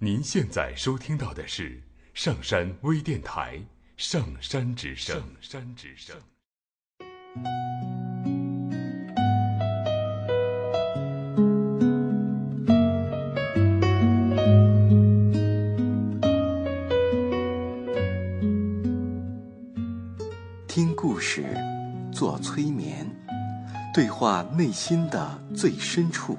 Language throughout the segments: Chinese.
您现在收听到的是上山微电台《上山之声》。上山之声。听故事，做催眠，对话内心的最深处，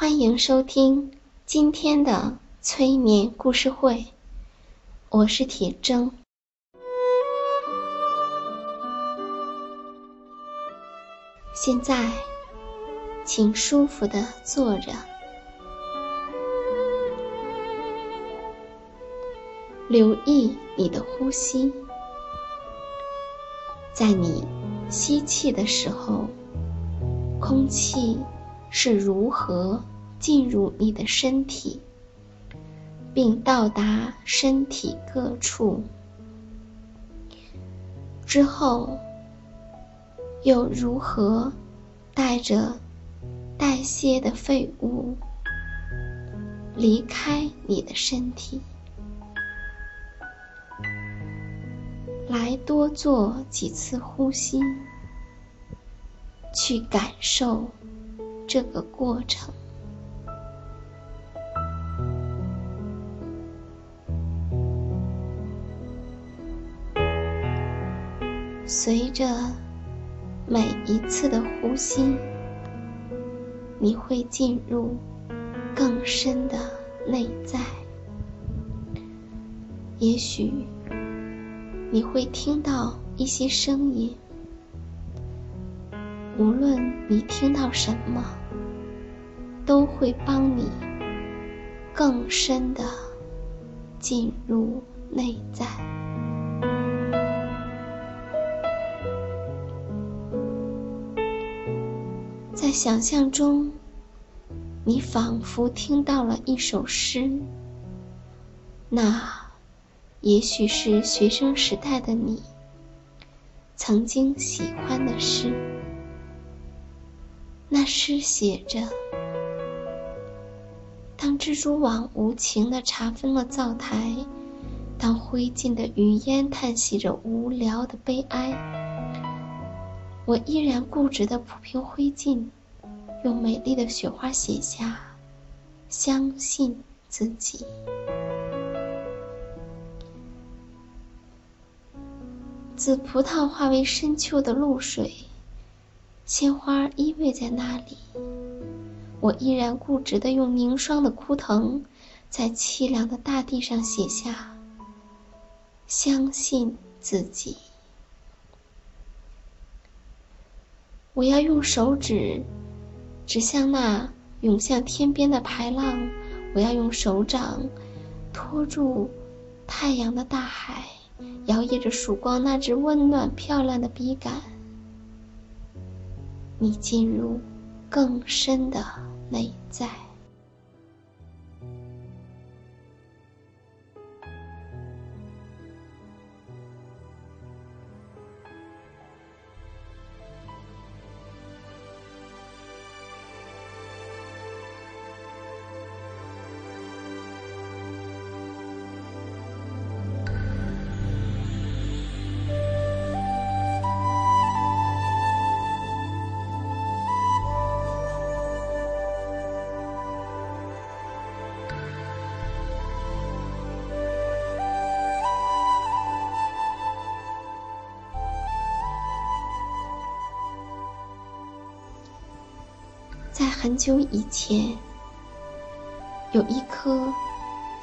欢迎收听今天的催眠故事会，我是铁铮。现在，请舒服的坐着，留意你的呼吸，在你吸气的时候，空气。是如何进入你的身体，并到达身体各处，之后又如何带着代谢的废物离开你的身体？来多做几次呼吸，去感受。这个过程，随着每一次的呼吸，你会进入更深的内在。也许你会听到一些声音。无论你听到什么，都会帮你更深的进入内在。在想象中，你仿佛听到了一首诗，那也许是学生时代的你曾经喜欢的诗。那诗写着：“当蜘蛛网无情地查封了灶台，当灰烬的余烟叹息着无聊的悲哀，我依然固执地铺平灰烬，用美丽的雪花写下：相信自己。紫葡萄化为深秋的露水。”鲜花依偎在那里，我依然固执地用凝霜的枯藤，在凄凉的大地上写下：相信自己。我要用手指指向那涌向天边的排浪，我要用手掌托住太阳的大海，摇曳着曙光那只温暖漂亮的笔杆。你进入更深的内在。在很久以前，有一棵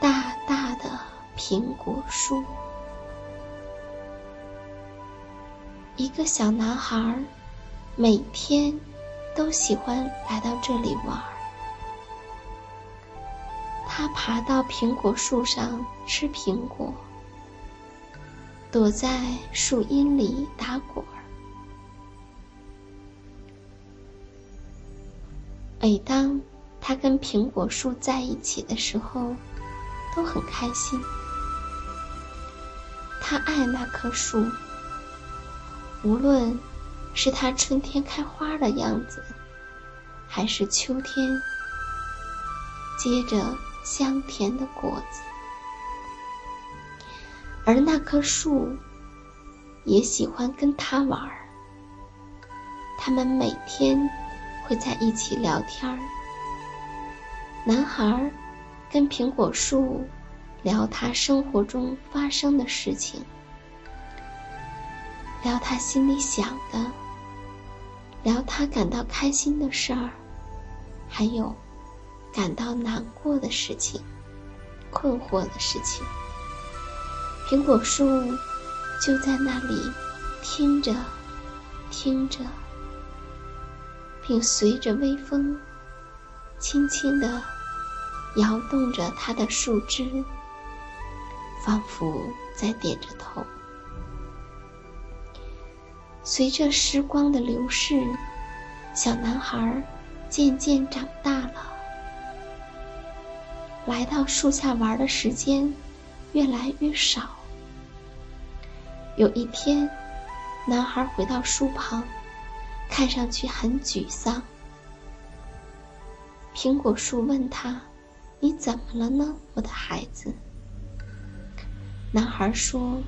大大的苹果树。一个小男孩每天都喜欢来到这里玩。他爬到苹果树上吃苹果，躲在树荫里打滚每当他跟苹果树在一起的时候，都很开心。他爱那棵树。无论是它春天开花的样子，还是秋天结着香甜的果子，而那棵树也喜欢跟他玩儿。他们每天会在一起聊天儿。男孩跟苹果树聊他生活中发生的事情。聊他心里想的，聊他感到开心的事儿，还有感到难过的事情、困惑的事情。苹果树就在那里听着，听着，并随着微风轻轻地摇动着它的树枝，仿佛在点着头。随着时光的流逝，小男孩渐渐长大了，来到树下玩的时间越来越少。有一天，男孩回到树旁，看上去很沮丧。苹果树问他：“你怎么了呢，我的孩子？”男孩说。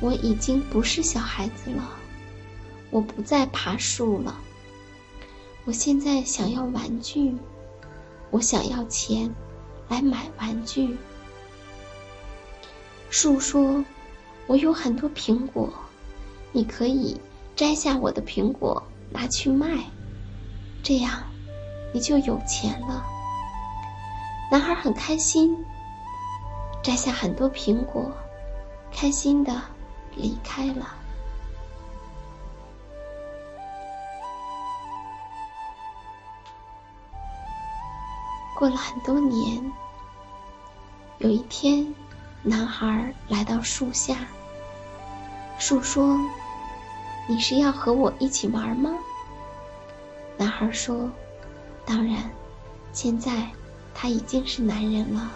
我已经不是小孩子了，我不再爬树了。我现在想要玩具，我想要钱来买玩具。树说：“我有很多苹果，你可以摘下我的苹果拿去卖，这样你就有钱了。”男孩很开心，摘下很多苹果，开心的。离开了。过了很多年，有一天，男孩来到树下。树说：“你是要和我一起玩吗？”男孩说：“当然，现在他已经是男人了。”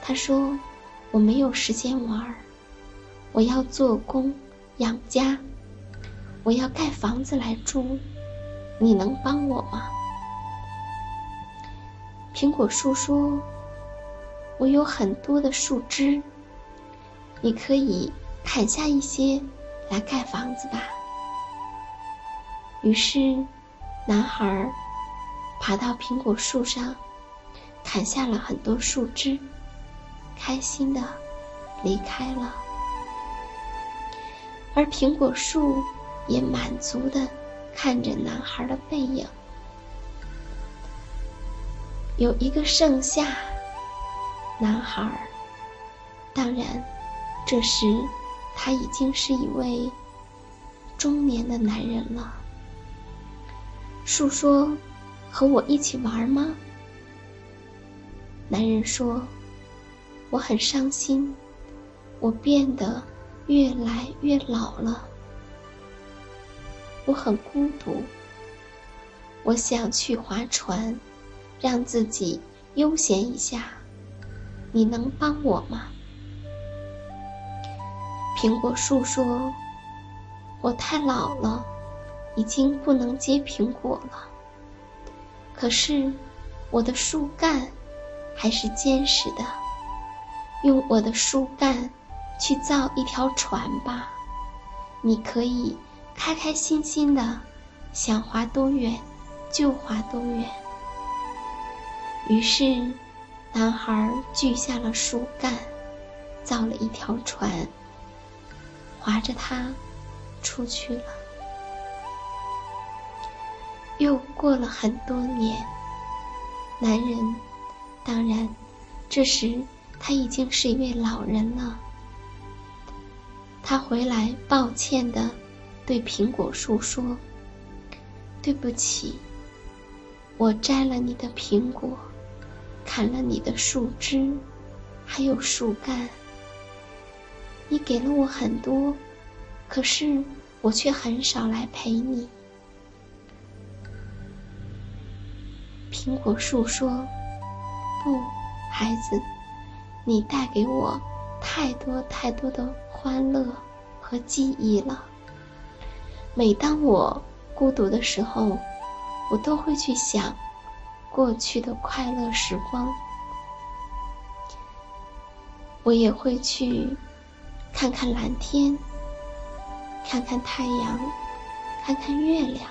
他说：“我没有时间玩。”我要做工养家，我要盖房子来住，你能帮我吗？苹果树说：“我有很多的树枝，你可以砍下一些来盖房子吧。”于是，男孩爬到苹果树上，砍下了很多树枝，开心的离开了。而苹果树也满足的看着男孩的背影。有一个盛夏，男孩，当然，这时他已经是一位中年的男人了。树说：“和我一起玩吗？”男人说：“我很伤心，我变得……”越来越老了，我很孤独。我想去划船，让自己悠闲一下。你能帮我吗？苹果树说：“我太老了，已经不能结苹果了。可是我的树干还是坚实的，用我的树干。”去造一条船吧，你可以开开心心的，想划多远就划多远。于是，男孩锯下了树干，造了一条船，划着它出去了。又过了很多年，男人，当然，这时他已经是一位老人了。他回来，抱歉的对苹果树说：“对不起，我摘了你的苹果，砍了你的树枝，还有树干。你给了我很多，可是我却很少来陪你。”苹果树说：“不，孩子，你带给我太多太多的欢乐和记忆了。每当我孤独的时候，我都会去想过去的快乐时光。我也会去看看蓝天，看看太阳，看看月亮，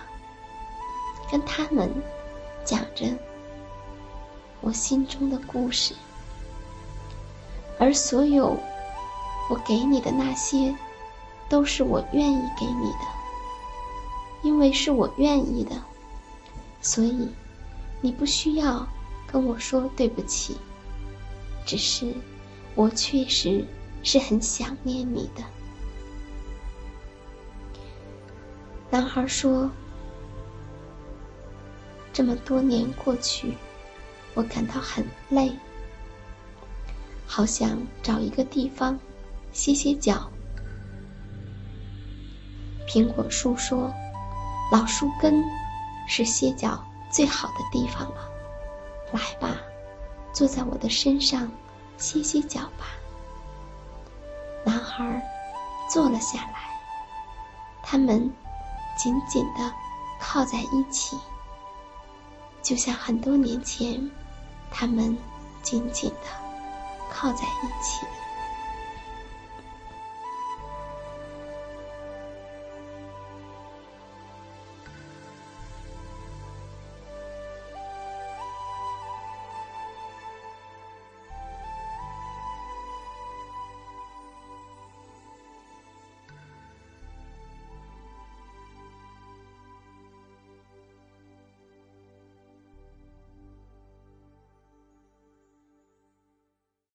跟他们。”讲着我心中的故事，而所有我给你的那些，都是我愿意给你的，因为是我愿意的，所以你不需要跟我说对不起。只是我确实是很想念你的。男孩说。这么多年过去，我感到很累，好想找一个地方歇歇脚。苹果树说：“老树根是歇脚最好的地方了，来吧，坐在我的身上歇歇脚吧。”孩坐了下来，他们紧紧的靠在一起。就像很多年前，他们紧紧的靠在一起。